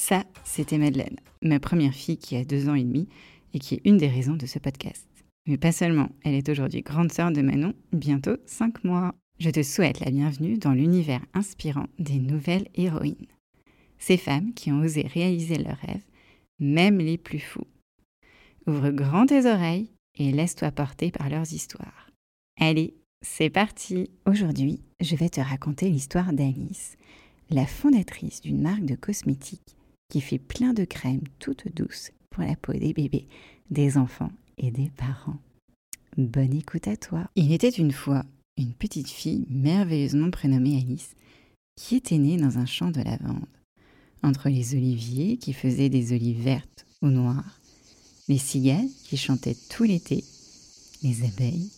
Ça, c'était Madeleine, ma première fille qui a deux ans et demi et qui est une des raisons de ce podcast. Mais pas seulement, elle est aujourd'hui grande sœur de Manon, bientôt cinq mois. Je te souhaite la bienvenue dans l'univers inspirant des nouvelles héroïnes. Ces femmes qui ont osé réaliser leurs rêves, même les plus fous. Ouvre grand tes oreilles et laisse-toi porter par leurs histoires. Allez, c'est parti Aujourd'hui, je vais te raconter l'histoire d'Alice, la fondatrice d'une marque de cosmétiques qui fait plein de crèmes toutes douces pour la peau des bébés, des enfants et des parents. Bonne écoute à toi. Il était une fois une petite fille merveilleusement prénommée Alice qui était née dans un champ de lavande, entre les oliviers qui faisaient des olives vertes ou noires, les cigales qui chantaient tout l'été, les abeilles,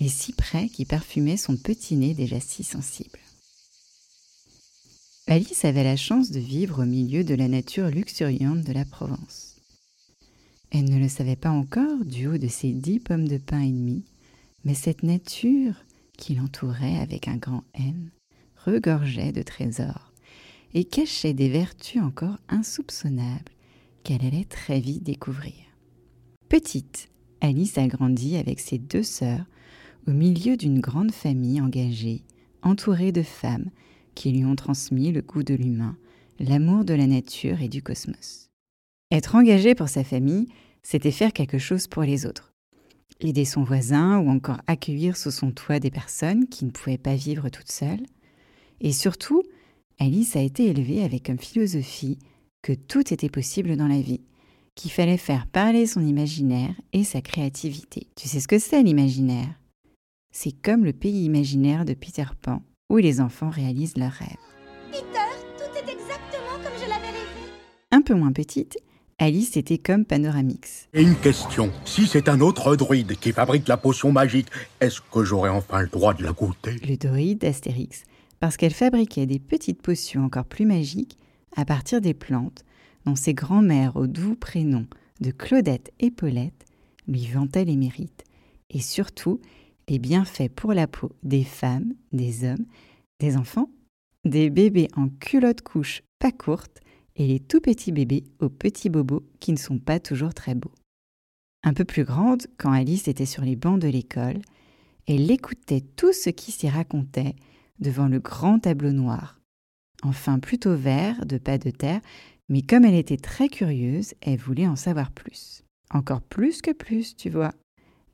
les cyprès qui parfumaient son petit nez déjà si sensible. Alice avait la chance de vivre au milieu de la nature luxuriante de la Provence. Elle ne le savait pas encore du haut de ses dix pommes de pin et demi, mais cette nature qui l'entourait avec un grand M regorgeait de trésors et cachait des vertus encore insoupçonnables qu'elle allait très vite découvrir. Petite, Alice a grandi avec ses deux sœurs au milieu d'une grande famille engagée, entourée de femmes qui lui ont transmis le goût de l'humain, l'amour de la nature et du cosmos. Être engagé pour sa famille, c'était faire quelque chose pour les autres. Aider son voisin ou encore accueillir sous son toit des personnes qui ne pouvaient pas vivre toutes seules. Et surtout, Alice a été élevée avec comme philosophie que tout était possible dans la vie, qu'il fallait faire parler son imaginaire et sa créativité. Tu sais ce que c'est l'imaginaire? C'est comme le pays imaginaire de Peter Pan, où les enfants réalisent leurs rêves. Peter, tout est exactement comme je l'avais rêvé. Un peu moins petite, Alice était comme Panoramix. Et une question. Si c'est un autre druide qui fabrique la potion magique, est-ce que j'aurai enfin le droit de la goûter? Le druide d'Astérix, parce qu'elle fabriquait des petites potions encore plus magiques à partir des plantes dont ses grands-mères au doux prénom de Claudette et Paulette lui vantaient les mérites. Et surtout, les bienfaits pour la peau des femmes, des hommes, des enfants, des bébés en culotte couche pas courte et les tout petits bébés aux petits bobos qui ne sont pas toujours très beaux. Un peu plus grande, quand Alice était sur les bancs de l'école, elle écoutait tout ce qui s'y racontait devant le grand tableau noir. Enfin plutôt vert, de pas de terre, mais comme elle était très curieuse, elle voulait en savoir plus. Encore plus que plus, tu vois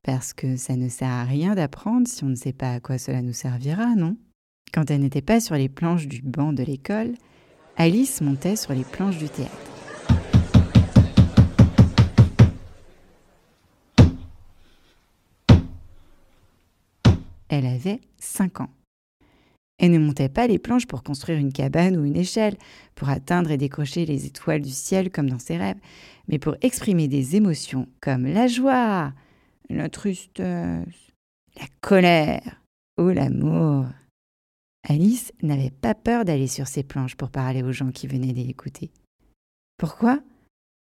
parce que ça ne sert à rien d'apprendre si on ne sait pas à quoi cela nous servira, non? Quand elle n'était pas sur les planches du banc de l'école, Alice montait sur les planches du théâtre. Elle avait 5 ans. Elle ne montait pas les planches pour construire une cabane ou une échelle, pour atteindre et décrocher les étoiles du ciel comme dans ses rêves, mais pour exprimer des émotions comme la joie, la tristesse, la colère ou l'amour. Alice n'avait pas peur d'aller sur ses planches pour parler aux gens qui venaient l'écouter. Pourquoi?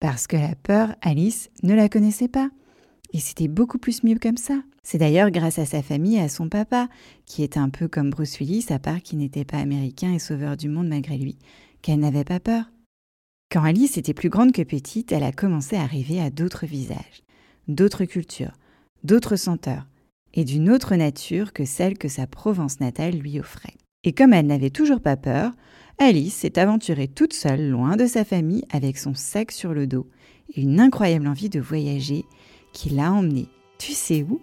Parce que la peur, Alice ne la connaissait pas. Et c'était beaucoup plus mieux comme ça. C'est d'ailleurs grâce à sa famille et à son papa, qui est un peu comme Bruce Willis, à part qu'il n'était pas américain et sauveur du monde malgré lui, qu'elle n'avait pas peur. Quand Alice était plus grande que petite, elle a commencé à rêver à d'autres visages d'autres cultures, d'autres senteurs, et d'une autre nature que celle que sa Provence natale lui offrait. Et comme elle n'avait toujours pas peur, Alice s'est aventurée toute seule, loin de sa famille, avec son sac sur le dos, et une incroyable envie de voyager qui l'a emmenée, tu sais où?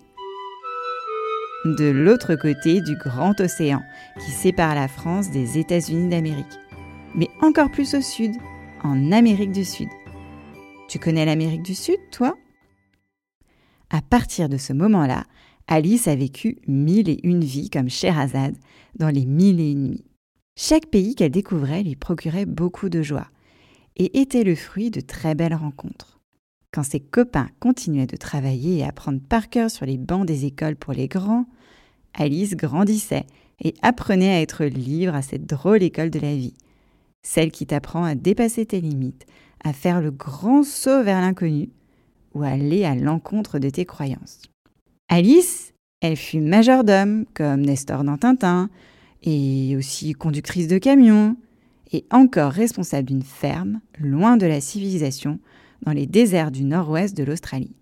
De l'autre côté du grand océan qui sépare la France des États-Unis d'Amérique, mais encore plus au sud, en Amérique du Sud. Tu connais l'Amérique du Sud, toi? À partir de ce moment-là, Alice a vécu mille et une vies comme Sherazade dans les mille et une nuits. Chaque pays qu'elle découvrait lui procurait beaucoup de joie et était le fruit de très belles rencontres. Quand ses copains continuaient de travailler et apprendre par cœur sur les bancs des écoles pour les grands, Alice grandissait et apprenait à être libre à cette drôle école de la vie, celle qui t'apprend à dépasser tes limites, à faire le grand saut vers l'inconnu, ou aller à l'encontre de tes croyances. Alice, elle fut majordome, comme Nestor dans Tintin, et aussi conductrice de camion, et encore responsable d'une ferme, loin de la civilisation, dans les déserts du nord-ouest de l'Australie.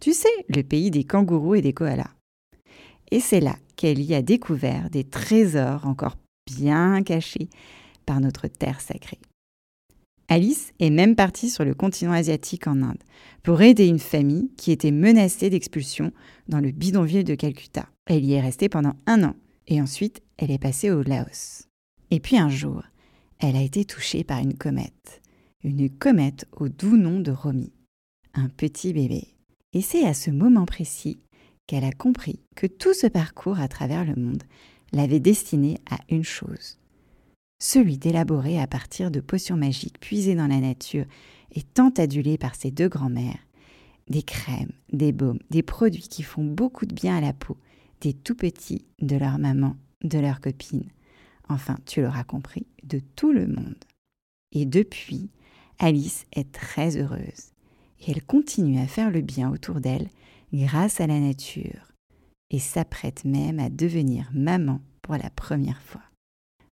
Tu sais, le pays des kangourous et des koalas. Et c'est là qu'elle y a découvert des trésors encore bien cachés par notre terre sacrée. Alice est même partie sur le continent asiatique en Inde pour aider une famille qui était menacée d'expulsion dans le bidonville de Calcutta. Elle y est restée pendant un an et ensuite elle est passée au Laos. Et puis un jour, elle a été touchée par une comète. Une comète au doux nom de Romy. Un petit bébé. Et c'est à ce moment précis qu'elle a compris que tout ce parcours à travers le monde l'avait destinée à une chose, celui d'élaborer à partir de potions magiques puisées dans la nature et tant adulées par ses deux grands-mères, des crèmes, des baumes, des produits qui font beaucoup de bien à la peau, des tout petits de leur maman, de leur copine, enfin tu l'auras compris, de tout le monde. Et depuis, Alice est très heureuse et elle continue à faire le bien autour d'elle grâce à la nature et s'apprête même à devenir maman pour la première fois.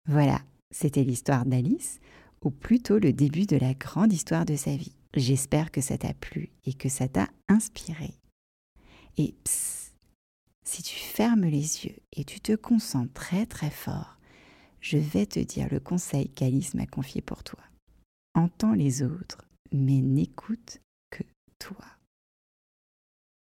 Voilà, c'était l'histoire d'Alice, ou plutôt le début de la grande histoire de sa vie. J'espère que ça t'a plu et que ça t'a inspiré. Et psst, si tu fermes les yeux et tu te concentres très très fort, je vais te dire le conseil qu'Alice m'a confié pour toi. Entends les autres, mais n'écoute que toi.